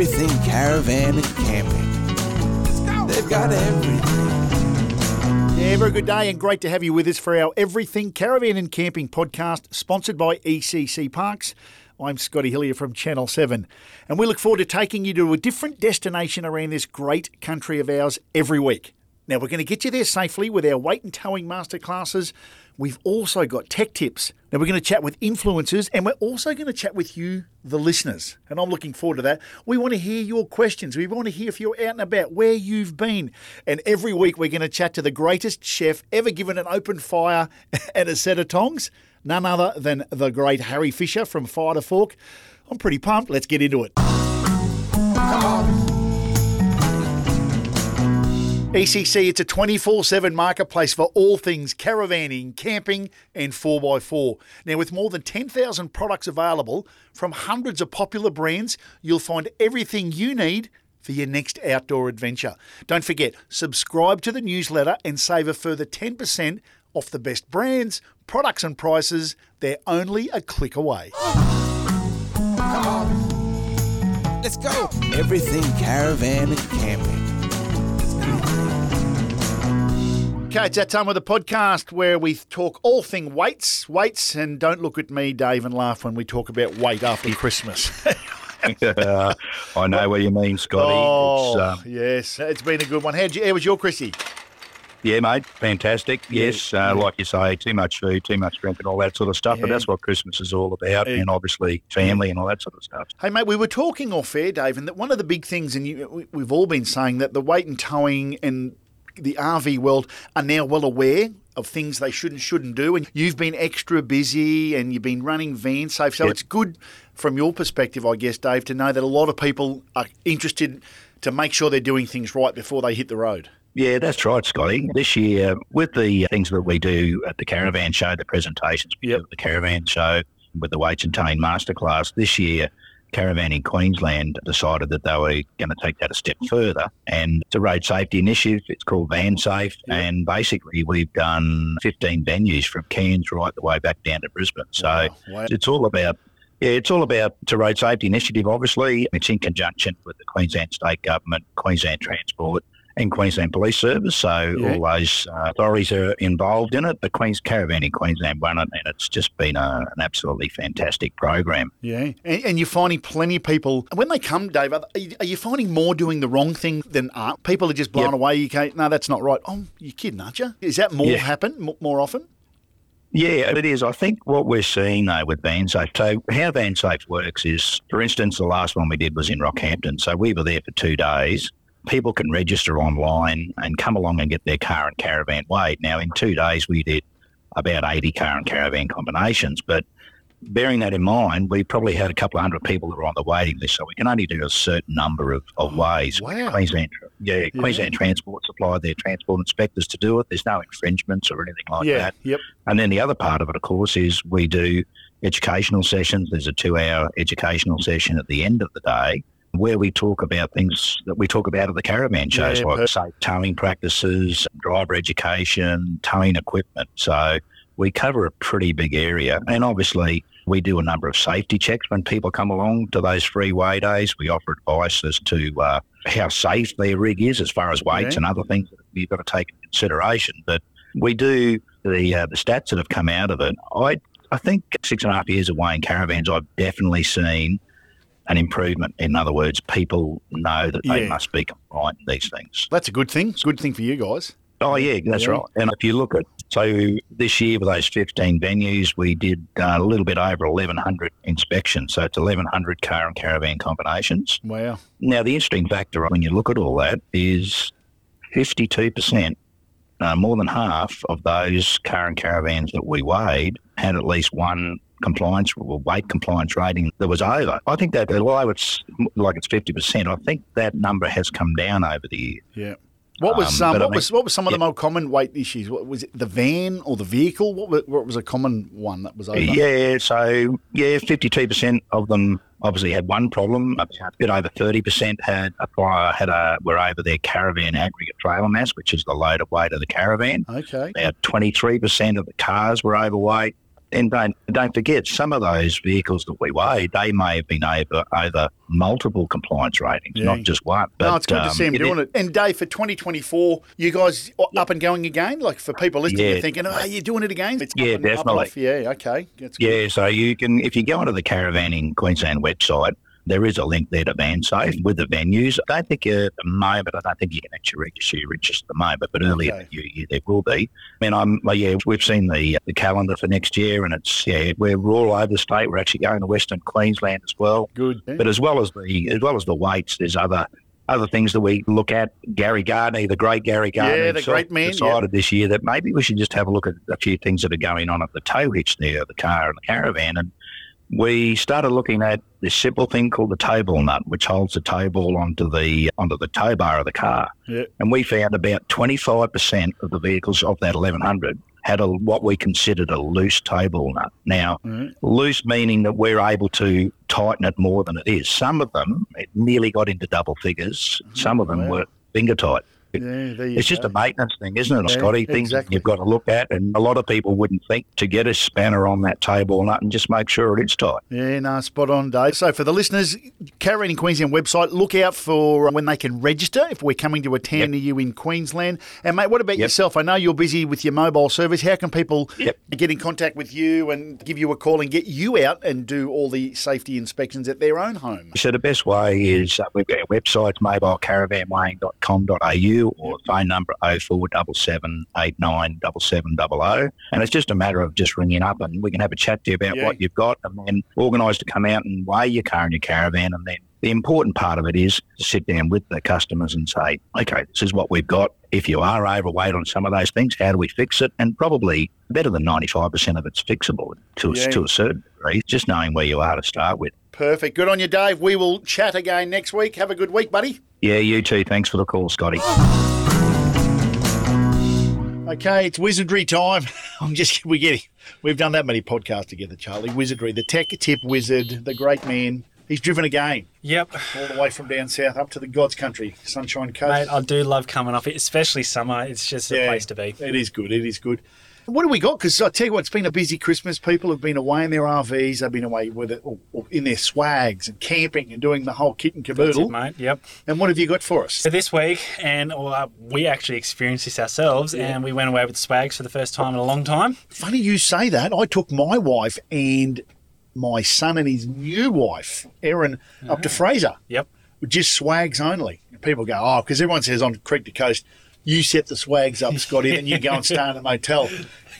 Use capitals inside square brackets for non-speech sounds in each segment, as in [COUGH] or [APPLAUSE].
Everything caravan and camping. They've got everything. Yeah, very good day and great to have you with us for our Everything Caravan and Camping podcast, sponsored by ECC Parks. I'm Scotty Hillier from Channel 7, and we look forward to taking you to a different destination around this great country of ours every week. Now, we're going to get you there safely with our weight and towing masterclasses. We've also got tech tips. Now, we're going to chat with influencers and we're also going to chat with you, the listeners. And I'm looking forward to that. We want to hear your questions. We want to hear if you're out and about, where you've been. And every week, we're going to chat to the greatest chef ever given an open fire [LAUGHS] and a set of tongs. None other than the great Harry Fisher from Fire to Fork. I'm pretty pumped. Let's get into it. ECC, it's a 24 7 marketplace for all things caravanning, camping, and 4x4. Now, with more than 10,000 products available from hundreds of popular brands, you'll find everything you need for your next outdoor adventure. Don't forget, subscribe to the newsletter and save a further 10% off the best brands, products, and prices. They're only a click away. Let's go. Everything caravan and camping. Okay, it's that time of the podcast where we talk all thing weights, weights, and don't look at me, Dave, and laugh when we talk about weight after Christmas. [LAUGHS] Uh, I know what you mean, Scotty. oh, It's, um, yes, it's been a good one. How'd you, how was your Chrissy? Yeah, mate, fantastic. Yes, uh, like you say, too much food, too much drink, and all that sort of stuff. Yeah. But that's what Christmas is all about, Yeah. and obviously family and all that sort of stuff. Hey, mate, we were talking off air, Dave, and that one of the big things, and you, we- we've all been saying that the weight and towing and the RV world are now well aware of things they should and shouldn't do. And you've been extra busy and you've been running VanSafe. So Yep. it's good from your perspective, I guess, Dave, to know that a lot of people are interested to make sure they're doing things right before they hit the road. Yeah, that's right, Scotty. This year, with the things that we do at the Caravan Show, the presentations Yep. the Caravan Show with the Weights and Towing Masterclass, this year, Caravanning Queensland decided that they were going to take that a step further. And it's a road safety initiative. It's called VanSafe. Yep. And basically, we've done 15 venues from Cairns right the way back down to Brisbane. So wow. it's all about yeah, it's all about the road safety initiative. Obviously, it's in conjunction with the Queensland State Government, Queensland Transport, and Queensland Police Service. So Yeah. all those uh, authorities are involved in it. The Queens Caravanning Queensland run it, and it's just been a, an absolutely fantastic program. Yeah, and, and you're finding plenty of people when they come, Dave. Are you, are you finding more doing the wrong thing than aren't? People are just blown Yep. away. You can't. No, that's not right. Oh, you're kidding, aren't you? Is that more Yeah. happen mo- more often? Yeah, it is. I think what we're seeing though with VanSafe, so how VanSafe works is, for instance, the last one we did was in Rockhampton. So we were there for two days. People can register online and come along and get their car and caravan weighed. Now, in two days, we did about 80 car and caravan combinations. But bearing that in mind, we probably had a couple of hundred people that were on the waiting list, so we can only do a certain number of, of oh, weighs. wow. Queensland, yeah, Queensland Transport supplied their transport inspectors to do it. There's no infringements or anything like yeah. that. Yep. And then the other part of it, of course, is we do educational sessions. There's a two hour educational session at the end of the day where we talk about things that we talk about at the caravan shows, Yeah, like safe towing practices, driver education, towing equipment. So we cover a pretty big area. And obviously, we do a number of safety checks when people come along to those free weigh days. We offer advice as to uh, how safe their rig is as far as weights and other things that you've got to take into consideration. But we do the uh, the stats that have come out of it. I I think six and a half years of weighing caravans, I've definitely seen an improvement. In other words, people know that they Yeah. must be compliant in these things. That's a good thing. It's a good thing for you guys. Oh yeah, that's Yeah. right. And if you look at so this year with those 15 venues, we did uh, a little bit over 1,100 inspections. So it's 1,100 car and caravan combinations. Wow. Now, the interesting factor when you look at all that is 52%, uh, more than half of those car and caravans that we weighed had at least one compliance or weight compliance rating that was over. I think that although it's like it's 50%, I think that number has come down over the year. Yeah. What was Um, um, but I what mean- was what was some of the yeah. more common weight issues? What was it? The van or the vehicle? What was, what was a common one that was over? Yeah, so yeah, 52% of them obviously had one problem. A bit over 30% had a fire, had a were over their caravan aggregate trailer mass, which is the loaded weight of the caravan. Okay. About 23% of the cars were overweight. And don't don't forget, some of those vehicles that we weigh, they may have been over over multiple compliance ratings, Yeah. not just one. But no, it's good to um, see him it- doing it. And Dave, for 2024, you guys up and going again? Like for people listening, Yeah. you're thinking, oh, you're doing it again? It's Yeah, definitely. Yeah, okay. That's good. Yeah, so you can if you go onto the Caravanning Queensland website, there is a link there to VanSafe with the venues. I don't think you, at the moment, I don't think you can actually register. You register at the moment, but earlier Okay. in the year there will be. I mean, I'm well, yeah, we've seen the uh, the calendar for next year, and it's yeah, we're all over the state. We're actually going to Western Queensland as well. Good. But as well as the as well as the weights, there's other other things that we look at. Gary Gardner, the great Gary Gardner, Yeah, the great man, decided this year that maybe we should just have a look at a few things that are going on at the tow hitch there, the car and the caravan, and we started looking at this simple thing called the tow ball nut, which holds the tow ball onto the onto the tow bar of the car. Yeah. And we found about 25% of the vehicles of that 1100 had a, what we considered a loose tow ball nut. Now, Mhm. loose meaning that we're able to tighten it more than it is. Some of them, it nearly got into double figures. Some of them Wow. were finger tight. Yeah, there you It's just go. a maintenance thing, isn't it, Yeah, Scotty? Things exactly. you've got to look at, and a lot of people wouldn't think to get a spanner on that tow ball nut and just make sure it's tight. Yeah, no, spot on, Dave. So for the listeners, Caravanning Queensland website, look out for when they can register if we're coming to a town Yep. near you in Queensland. And mate, what about Yep. yourself? I know you're busy with your mobile service. How can people Yep. get in contact with you and give you a call and get you out and do all the safety inspections at their own home? So the best way is uh, we've got our websites, mobilecaravanweighing.com.au or phone number 0477 897700. And it's just a matter of just ringing up and we can have a chat to you about Yeah. what you've got and then organise to come out and weigh your car and your caravan. And then the important part of it is to sit down with the customers and say, okay, this is what we've got. If you are overweight on some of those things, how do we fix it? And probably better than 95% of it's fixable to, Yeah. a, to a certain degree, just knowing where you are to start with. Perfect. Good on you, Dave. We will chat again next week. Have a good week, buddy. Yeah, you too. Thanks for the call, Scotty. [GASPS] Okay, it's wizardry time. [LAUGHS] I'm just we get we've done that many podcasts together, Charlie. Wizardry, the tech tip wizard, the great man. He's driven a game Yep. all the way from down south up to the God's country, Sunshine Coast. Mate, I do love coming off it, especially summer. It's just a Yeah, place to be. It is good. It is good. What do we got? Because I tell you what, it's been a busy Christmas. People have been away in their RVs. They've been away with it, or, or in their swags and camping and doing the whole kit and That's it, caboodle. mate. Yep. And what have you got for us? So this week, and uh, we actually experienced this ourselves, and we went away with swags for the first time in a long time. Funny you say that. I took my wife and my son and his new wife, Erin, up to Fraser. Yep. just swags only. People go, oh, because everyone says on Creek to Coast, you set the swags up, Scotty, then you go and stay in a motel.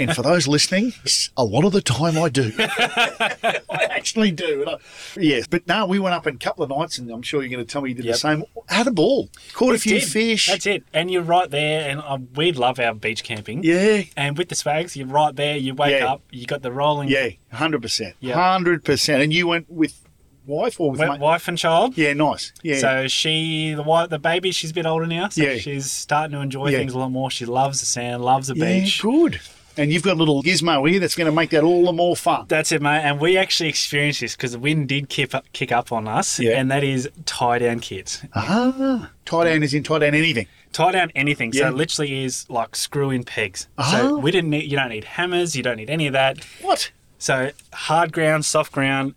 And for those listening, a lot of the time I do. [LAUGHS] I actually do. And I, yes, but no, we went up in a couple of nights, and I'm sure you're going to tell me you did Yep. the same. Had a ball, caught a few did. fish. That's it. And you're right there, and uh, we love our beach camping. yeah, And with the swags, you're right there. You wake Yeah. up, you got the rolling. yeah, hundred percent, Yeah. hundred percent. And you went with wife or with mate? wife and child. Yeah, nice. Yeah, So she, the wife, the baby, she's a bit older now. So Yeah. she's starting to enjoy Yeah. things a lot more. She loves the sand, loves the yeah, beach. good. And you've got a little gizmo here that's going to make that all the more fun. That's it, mate. And we actually experienced this because the wind did kick up, kick up on us, Yeah. and that is tie down kits. Ah, tie down is in tie down anything. Tie down anything. Yeah. So it literally is like screw in pegs. Oh. So we didn't need. You don't need hammers. You don't need any of that. What? So hard ground, soft ground.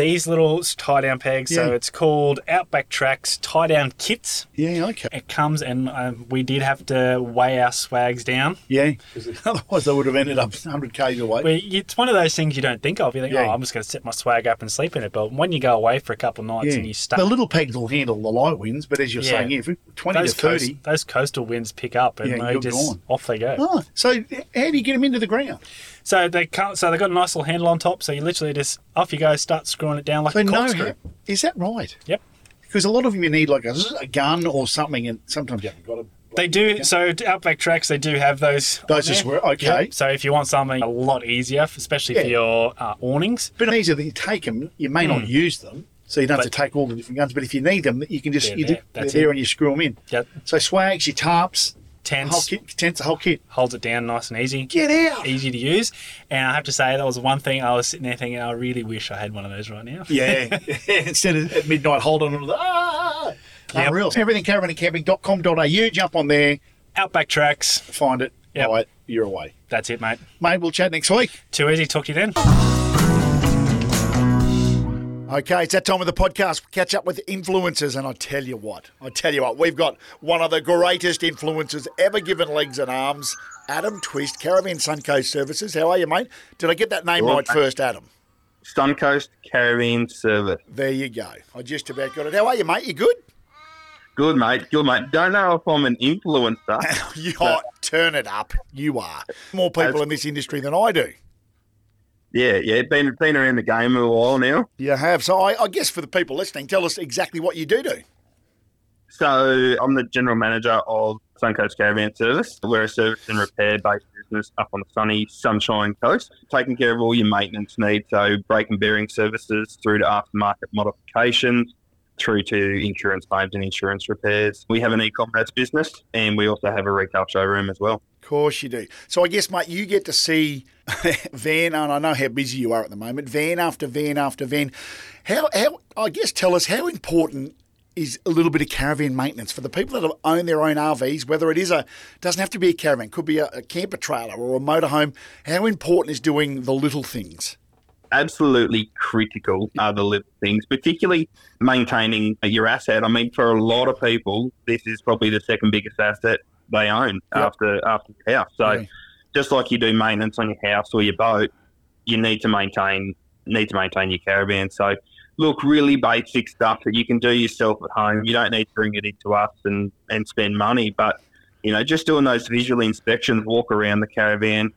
These little tie down pegs. Yeah. So it's called Outback Tracks tie down kits. Yeah, okay. It comes and um, we did have to weigh our swags down. Yeah, because [LAUGHS] otherwise they would have ended up 100 k's away. Well, it's one of those things you don't think of. You think, Yeah. oh, I'm just going to set my swag up and sleep in it. But when you go away for a couple of nights yeah. and you start, The little pegs will handle the light winds, but as you're saying, yeah, 20 those, to 30. coast, those coastal winds pick up and they just gone. off they go. Oh, so how do you get them into the ground? So they can't. So they got a nice little handle on top. So you literally just off you go, start screwing it down like So a no, corkscrew. is that right? Yep. Because a lot of them you need like a, a gun or something, and sometimes you haven't got a. They do. So Outback Tracks, they do have those. Those just were okay. Yep. So if you want something a lot easier, especially for your uh, awnings, But that you take them, you may not use them, so you don't have to take all the different guns. But if you need them, you can just you there. do, That's they're there and you screw them in. yep, So swags, your tarps, the whole kit, tents, the whole kit. holds it down nice and easy. Get out! Easy to use, and I have to say that was one thing I was sitting there thinking I really wish I had one of those right now. Yeah. [LAUGHS] [LAUGHS] Instead of at midnight hold on ah, Yep. unreal. Everything caravan and camping.com.au. Jump on there, Outback Tracks, find it, Yep. All right, you're away. That's it, mate. Mate, we'll chat next week. Too easy. Talk to you then. Okay, it's that time of the podcast. We catch up with influencers, and I tell you what, I tell you what, we've got one of the greatest influencers ever given legs and arms, Adam Twist, Caravan Suncoast Services. How are you, mate? Did I get that name Well, right first, Adam? Suncoast Caravan Service. There you go. I just about got it. How are you, mate? You good? Good, mate. Good, mate. Don't know if I'm an influencer. [LAUGHS] you are, turn it up. You are. More people in this industry than I do. Yeah, yeah. Been been around the game a while now. You have. So I, I guess for the people listening, tell us exactly what you do do. So I'm the general manager of Suncoast Caravan Service. We're a service and repair based business up on the sunny Sunshine Coast, taking care of all your maintenance needs. So brake and bearing services through to aftermarket modifications. Through to insurance claims and insurance repairs. We have an e-commerce business and we also have a retail showroom as well. Of course you do. So I guess, mate, you get to see [LAUGHS] van, and I know how busy you are at the moment, van after van after van. How, how I guess, tell us how important is a little bit of caravan maintenance for the people that own their own RVs, whether it is a, doesn't have to be a caravan, could be a, a camper trailer or a motorhome. How important is doing the little things? Absolutely critical are the little things, particularly maintaining your asset. I mean, for a lot of people, this is probably the second biggest asset they own Yep. after after the house. So, Yeah. just like you do maintenance on your house or your boat, you need to maintain need to maintain your caravan. So, look, really basic stuff that you can do yourself at home. You don't need to bring it into us and and spend money, but you know, just doing those visual inspections, walk around the caravan,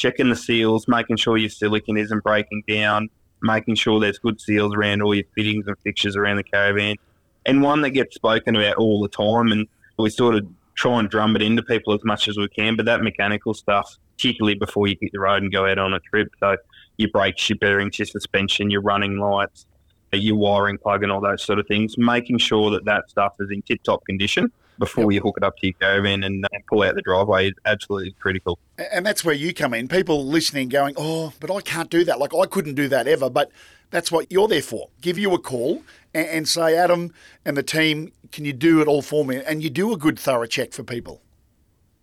checking the seals, making sure your silicon isn't breaking down, making sure there's good seals around all your fittings and fixtures around the caravan. And one that gets spoken about all the time, and we sort of try and drum it into people as much as we can, but that mechanical stuff, particularly before you hit the road and go out on a trip. So your brakes, your bearings, your suspension, your running lights, your wiring plug, and all those sort of things, making sure that that stuff is in tip top condition before you hook it up to your caravan and, and pull out the driveway is absolutely critical. And that's where you come in. People listening going, oh, but I can't do that. Like, I couldn't do that ever. But that's what you're there for. Give you a call and, and say, Adam and the team, can you do it all for me? And you do a good thorough check for people.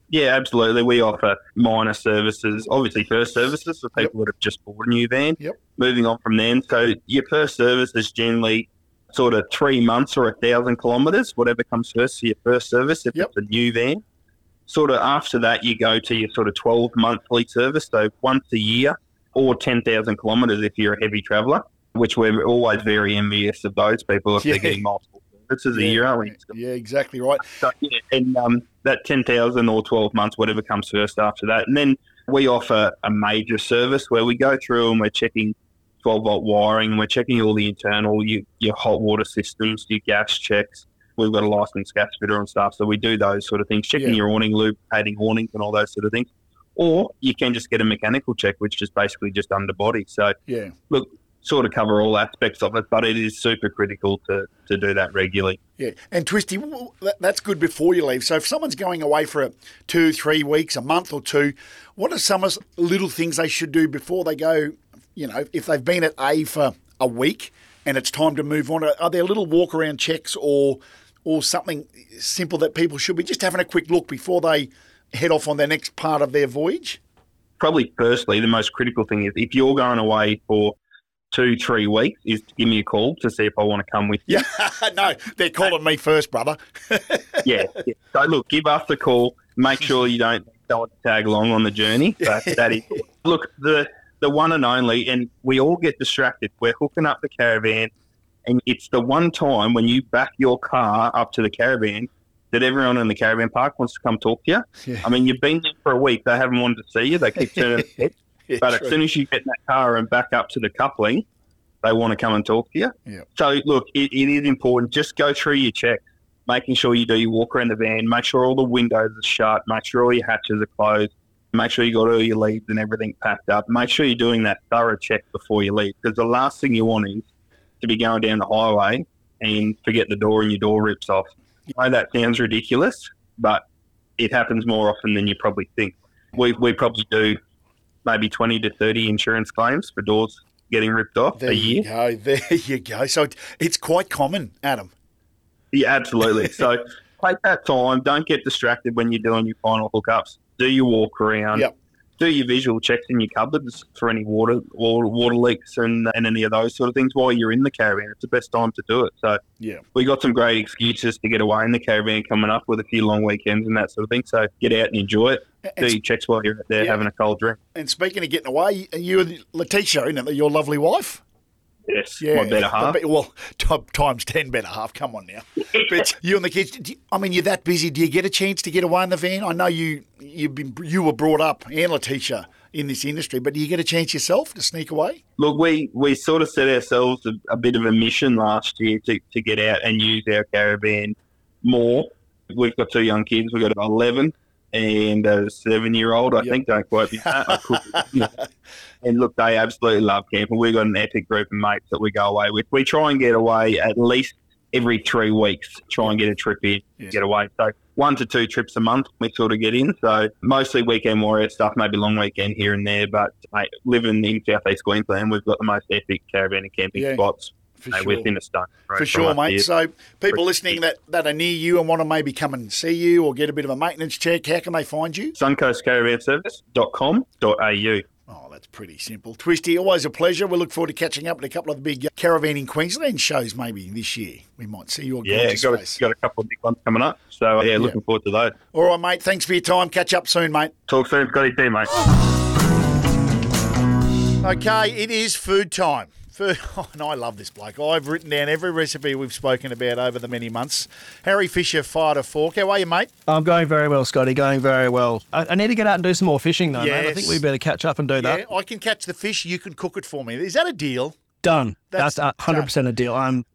Yeah, absolutely. We offer minor services, obviously first services for people that have just bought a new van. Yep. Moving on from then, so your first service is generally sort of three months or a thousand kilometres, whatever comes first for your first service if Yep. it's a new van. Sort of after that, you go to your sort of 12 monthly service, so once a year or 10,000 kilometres if you're a heavy traveller, which we're always very envious of those people if Yeah. they're getting multiple services a Yeah. year, aren't we? Yeah, exactly right. So, yeah, and um, that 10,000 or 12 months, whatever comes first after that. And then we offer a major service where we go through and we're checking 12 volt wiring, we're checking all the internal, your, your hot water systems, your gas checks. We've got a licensed gas fitter and stuff. So we do those sort of things, checking Yeah. your awning, lubricating awnings and all those sort of things. Or you can just get a mechanical check, which is basically just underbody. So Yeah. look, sort of cover all aspects of it, but it is super critical to, to do that regularly. Yeah, and Twisty, that's good before you leave. So if someone's going away for a two, three weeks, a month or two, what are some of the little things they should do before they go? You know, if they've been at A for a week and it's time to move on, are there little walk around checks or or something simple that people should be just having a quick look before they head off on their next part of their voyage? probably firstly, the most critical thing is if you're going away for two, three weeks, is to give me a call to see if I want to come with you. Yeah, [LAUGHS] no, they're calling me first, brother. [LAUGHS] Yeah. yeah. So look, give us the call. Make sure you don't don't tag along on the journey. But [LAUGHS] that is look the the one and only, and we all get distracted. We're hooking up the caravan, and it's the one time when you back your car up to the caravan that everyone in the caravan park wants to come talk to you. Yeah. I mean, you've been there for a week. They haven't wanted to see you. They keep turning their. [LAUGHS] Yeah, But true. as soon as you get in that car and back up to the coupling, they want to come and talk to you. Yeah. So look, it, it is important. Just go through your checks, making sure you do your walk around the van, make sure all the windows are shut, make sure all your hatches are closed, make sure you got all your leads and everything packed up. Make sure you're doing that thorough check before you leave, because the last thing you want is to be going down the highway and forget the door and your door rips off. I know that sounds ridiculous, but it happens more often than you probably think. We, we probably do maybe 20 to 30 insurance claims for doors getting ripped off There a you year. go. [LAUGHS] There you go. So it's quite common, Adam. Yeah, absolutely. so take that time. Don't get distracted when you're doing your final hookups. Do your walk around, Yep. do your visual checks in your cupboards for any water or water leaks and, and any of those sort of things while you're in the caravan. It's the best time to do it. So Yeah. we got some great excuses to get away in the caravan coming up with a few long weekends and that sort of thing. So get out and enjoy it. Do And, your checks while you're out there Yeah. having a cold drink. and speaking of getting away, you and Letitia, isn't it? Your lovely wife. Yes, Yeah, my better half. Well, times ten better half. Come on now. [LAUGHS] But you and the kids. You- I mean, you're that busy. Do you get a chance to get away in the van? I know you. You've been. You were brought up, and a teacher in this industry. But do you get a chance yourself to sneak away? Look, we, we sort of set ourselves a, a bit of a mission last year to, to get out and use our caravan more. We've got two young kids. We've got 11 and a seven year old, I Yep. think. Don't quote me. And look, they absolutely love camping. We've got an epic group of mates that we go away with. We try and get away at least every three weeks, try and get a trip in, Yeah. get away. So one to two trips a month we sort of get in. So mostly weekend warrior stuff, maybe long weekend here and there. But mate, living in southeast Queensland, we've got the most epic caravan and camping Yeah, spots For sure. within a stone. For sure, mate. here. So, people listening that, that are near you and want to maybe come and see you or get a bit of a maintenance check, how can they find you? suncoastcaravanservice.com.au. Oh, that's pretty simple. Twisty, always a pleasure. We look forward to catching up at a couple of the big Caravanning Queensland shows maybe this year. We might see your Yeah, gorgeous got a, got a couple of big ones coming up. So, uh, yeah, looking forward to those. All right, mate. Thanks for your time. Catch up soon, mate. Talk soon. Got it, mate. Okay, it is food time. Oh, [LAUGHS] and I love this bloke. I've written down every recipe we've spoken about over the many months. Harry Fisher Fire to Fork. How are you, mate? I'm going very well, Scotty. Going very well. I, I need to get out and do some more fishing, though, mate. I think we better catch up and do that. Yeah, I can catch the fish. You can cook it for me. Is that a deal? Done. That's That's, 100% a deal. I'm.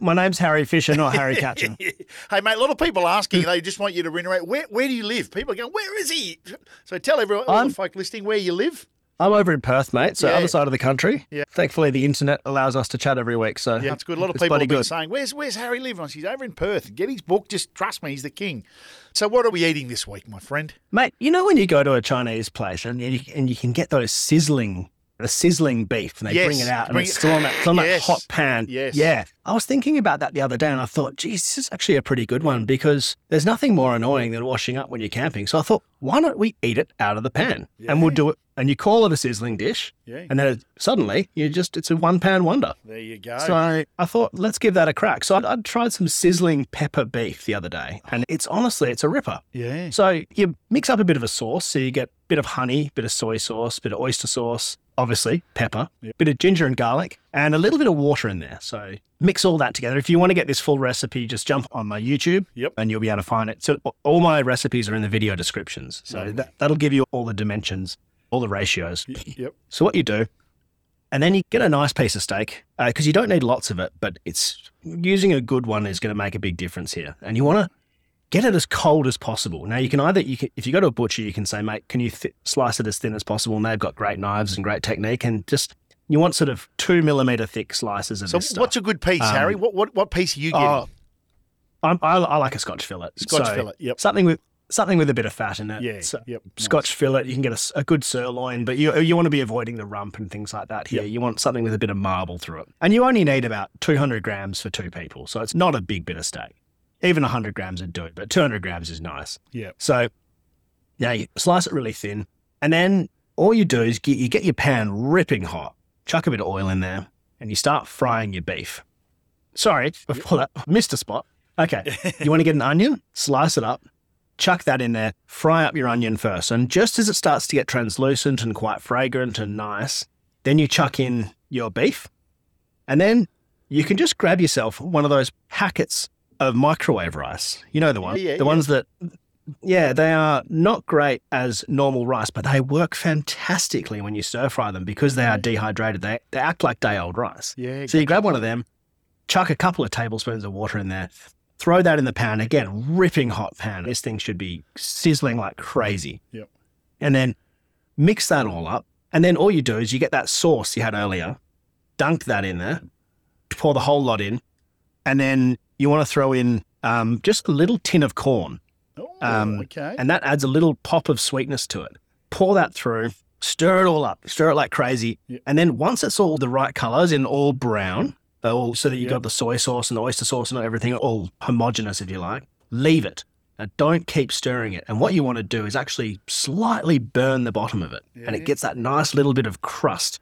my name's Harry Fisher, not Harry [LAUGHS] Catcher. Hey, mate, a lot of people asking, they just want you to reiterate, where, where do you live? People are going, where is he? So tell everyone, all the folk listening, where you live. I'm over in Perth, mate. So Yeah. other side of the country. Yeah. Thankfully, the internet allows us to chat every week. So Yeah, it's good. A lot of people have been good. saying, where's, where's Harry live? And I said, he's over in Perth. Get his book. Just trust me, he's the king. So what are we eating this week, my friend? Mate, you know when you go to a Chinese place and you, and you can get those sizzling, the sizzling beef, and they Yes, bring it out and bring it's still on that, it's on Yes, that hot pan. yes. Yeah. I was thinking about that the other day and I thought, geez, this is actually a pretty good one because there's nothing more annoying than washing up when you're camping. So I thought, why don't we eat it out of the pan? And we'll do it. And you call it a sizzling dish. Yeah. And then it, suddenly you just, it's a one pan wonder. There you go. So I thought, let's give that a crack. So I'd, I'd tried some sizzling pepper beef the other day, and it's honestly, it's a ripper. yeah. So you mix up a bit of a sauce. So you get bit of honey, bit of soy sauce, bit of oyster sauce, obviously pepper, bit of ginger and garlic, and a little bit of water in there. So mix all that together. If you want to get this full recipe, just jump on my YouTube, Yep. and you'll be able to find it. So all my recipes are in the video descriptions. So that, that'll give you all the dimensions, all the ratios. Yep. So what you do, and then you get a nice piece of steak uh, because you don't need lots of it, but it's using a good one is going to make a big difference here. And you want to get it as cold as possible. Now you can either you can if you go to a butcher, you can say, mate, can you th- slice it as thin as possible? And they've got great knives and great technique, and just you want sort of two millimeter thick slices of So this stuff. what's a good piece, Um, Harry? What, what what piece are you getting? Oh, I'm, I, I like a Scotch fillet. Scotch So fillet, yep. Something with something with a bit of fat in it. Yeah, So yep, nice. Scotch fillet. You can get a good sirloin, but you you want to be avoiding the rump and things like that. Here, Yep. you want something with a bit of marble through it, and you only need about 200 grams for two people, so it's not a big bit of steak. Even 100 grams would do it, but 200 grams is nice. yeah. So, yeah, you slice it really thin, and then all you do is get, you get your pan ripping hot, chuck a bit of oil in there, and you start frying your beef. Sorry, [LAUGHS] before that, missed a spot. Okay, [LAUGHS] you want to get an onion, slice it up, chuck that in there, fry up your onion first, and just as it starts to get translucent and quite fragrant and nice, then you chuck in your beef, and then you can just grab yourself one of those packets of microwave rice. You know the one, Yeah, yeah, the ones that yeah, they are not great as normal rice, but they work fantastically when you stir fry them because they are dehydrated. They, they act like day old rice. Yeah, So you grab one of them, chuck a couple of tablespoons of water in there, throw that in the pan. Again, ripping hot pan. This thing should be sizzling like crazy. Yep. And then mix that all up. And then all you do is you get that sauce you had earlier, dunk that in there, pour the whole lot in, and then you want to throw in um, just a little tin of corn. Oh, Um, okay. And that adds a little pop of sweetness to it. Pour that through, stir it all up, stir it like crazy. Yeah. And then once it's all the right colors and all brown, all so that you Yeah. got the soy sauce and the oyster sauce and everything all homogenous, if you like, leave it Now, don't keep stirring it. And what you want to do is actually slightly burn the bottom of it, and it gets that nice little bit of crust.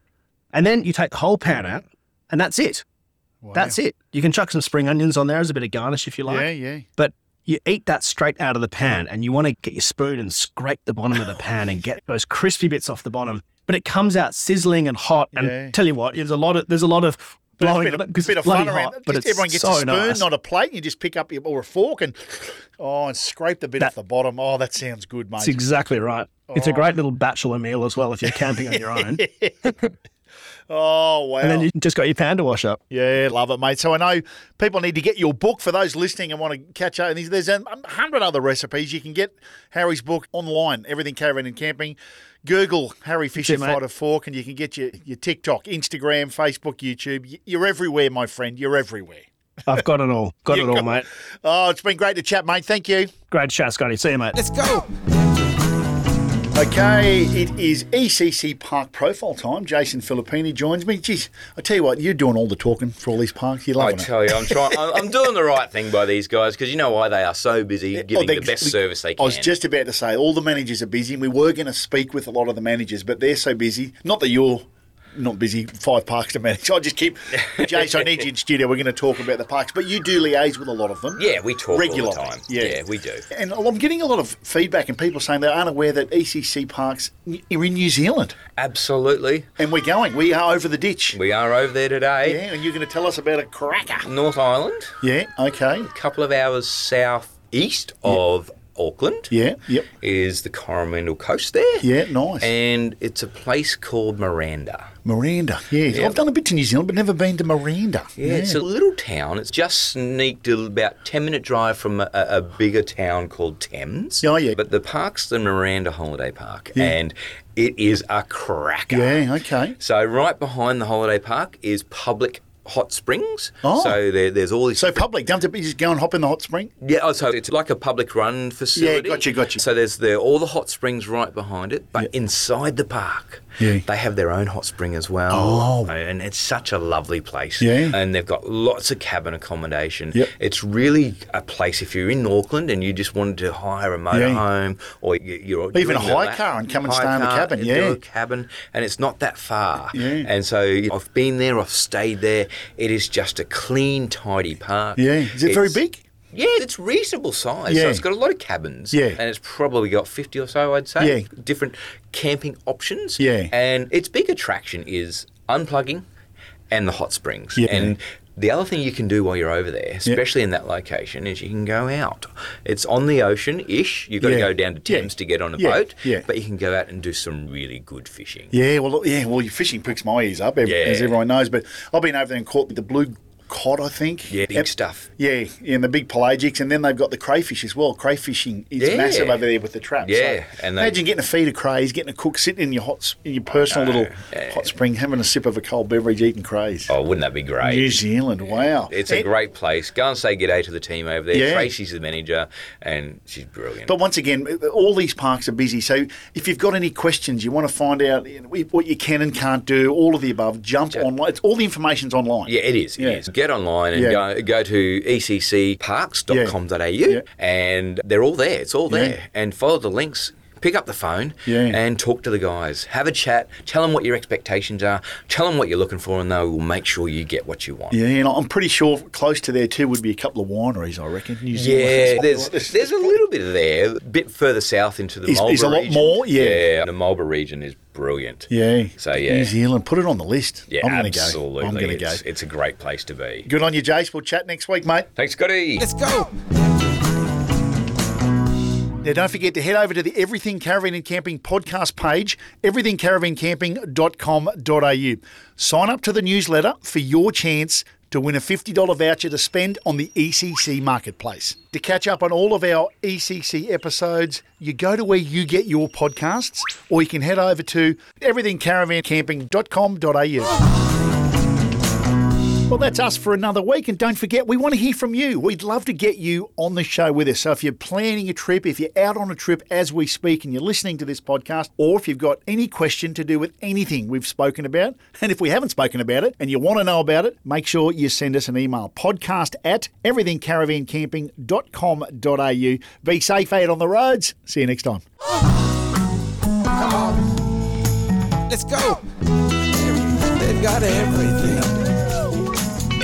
And then you take the whole pan out, and that's it. That's it. You can chuck some spring onions on there as a bit of garnish if you like. Yeah, yeah. But you eat that straight out of the pan, and you want to get your spoon and scrape the bottom of the pan and get those crispy bits off the bottom. But it comes out sizzling and hot. And Yeah. tell you what, there's a lot of there's a lot of But blowing it's a bit, because bit it's of fun around. hot, but just it's everyone gets so a spoon, nice. not a plate. And you just pick up your, or a fork and oh, and scrape the bit That- off the bottom. Oh, that sounds good, mate. That's exactly right. It's Oh. a great little bachelor meal as well if you're camping on your [LAUGHS] own. Oh wow! And then you just got your pan to wash up. Yeah, love it, mate. So I know people need to get your book for those listening and want to catch up. And there's- there's a hundred other recipes. You can get Harry's book online, Everything Caravan and Camping. Google Harry Fisher it, mate. Fire to Fork, and you can get your, your TikTok, Instagram, Facebook, YouTube. You're everywhere, my friend. You're everywhere. I've got it all. Got [LAUGHS] it all, got- mate. Oh, it's been great to chat, mate. Thank you. Great chat, Scotty. See you, mate. Let's go. Okay, it is ECC Park Profile time. Jason Filippini joins me. Geez, I tell you what, you're doing all the talking for all these parks. You're I loving it. tell you, I'm trying. I'm I'm doing the right thing by these guys because you know why they are so busy giving Oh, they- the best we- service they can. I was just about to say, all the managers are busy. and We were going to speak with a lot of the managers, but they're so busy. Not that you're not busy, five parks to manage. I just keep, [LAUGHS] Jason, I need you in studio. We're going to talk about the parks, but you do liaise with a lot of them. yeah, we talk regularly. all time. Yeah. we do. And I'm getting a lot of feedback and people saying they aren't aware that ECC parks are in New Zealand. Absolutely, And we're going. We are over the ditch. we are over there today. Yeah, and you're going to tell us about a cracker. North Island, Yeah, okay. a couple of hours south southeast of Auckland, Yeah, yep. is the Coromandel Coast there. Yeah, nice. And it's a place called Miranda. Miranda, yes. Yeah. I've done a bit to New Zealand, but never been to Miranda. Yeah, it's a little town. It's just sneaked about 10 minute drive from a, a bigger town called Thames. Oh, yeah. But the park's the Miranda Holiday Park, and it is a cracker. Yeah, okay. So right behind the holiday park is public hot springs. Oh. So there, there's all these. So public, don't to just go and hop in the hot spring? yeah, oh, so it's like a public run facility. Yeah, gotcha, gotcha. So there's the, all the hot springs right behind it, but inside the park, Yeah. they have their own hot spring as well. Oh. Uh, and it's such a lovely place. Yeah. and they've got lots of cabin accommodation. Yep. It's really a place if you're in Auckland and you just wanted to hire a motorhome or you- you're Even a hire car and come and stay in the cabin, yeah. a cabin, and it's not that far. Yeah. And so I've been there, I've stayed there. It is just a clean, tidy park. Yeah. Is it very big? Yeah, it's reasonable size. Yeah. So it's got a lot of cabins. Yeah. And it's probably got 50 or so, I'd say. Yeah. Different camping options. Yeah. And its big attraction is unplugging and the hot springs. Yeah. And the other thing you can do while you're over there, especially in that location, is you can go out. It's on the ocean ish. You've got to go down to. Thames to get on a boat. Yeah. But you can go out and do some really good fishing. Yeah, well, yeah, well, your fishing pricks my ears up, as everyone knows. But I've been over there and caught the blue cod, I think. Yeah, big And- stuff. Yeah, and the big pelagics, and then they've got the crayfish as well. Crayfishing is Yeah. massive over there with the traps. Yeah, so and they- imagine getting a feed of crays, getting a cook, sitting in your hot, in your personal little hot spring, having a sip of a cold beverage, eating crays. Oh, wouldn't that be great? New Zealand, wow! It's a great place. Go and say good day to the team over there. Yeah. Tracy's the manager, and she's brilliant. But once again, all these parks are busy. So if you've got any questions, you want to find out what you can and can't do, all of the above, jump online. It's, all the information's online. Yeah, it is. It Yeah. is. Get online and Yeah. go, go to eccparks.com.au Yeah. and they're all there. It's all there. And follow the links. Pick up the phone Yeah. and talk to the guys. Have a chat. Tell them what your expectations are. Tell them what you're looking for, and they will make sure you get what you want. Yeah, and I'm pretty sure close to there too would be a couple of wineries. I reckon. New Zealand. Yeah, Zealand. there's there's a little bit of there, a bit further south into the Is- Marlborough is a lot region. more? Yeah. yeah, the Marlborough region is brilliant. Yeah. So, yeah. New Zealand, put it on the list. Yeah, I'm going to absolutely. go. I'm going to go. it's, it's a great place to be. Good on you, Jace. We'll chat next week, mate. Thanks, Scotty. Let's go. Now, don't forget to head over to the Everything Caravan and Camping podcast page, everythingcaravancamping.com.au. Sign up to the newsletter for your chance to win a $50 voucher to spend on the ECC marketplace. To catch up on all of our ECC episodes, you go to where you get your podcasts, or you can head over to everythingcaravancamping.com.au. Well, that's us for another week. And don't forget, we want to hear from you. We'd love to get you on the show with us. So if you're planning a trip, if you're out on a trip as we speak and you're listening to this podcast, or if you've got any question to do with anything we've spoken about, [LAUGHS] and if we haven't spoken about it and you want to know about it, make sure you send us an email podcast at everythingcaravancamping.com.au. Be safe out on the roads. See you next time. Come on. Let's go. They've got everything.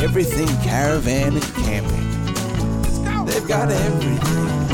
Everything caravan and camping. They've got everything.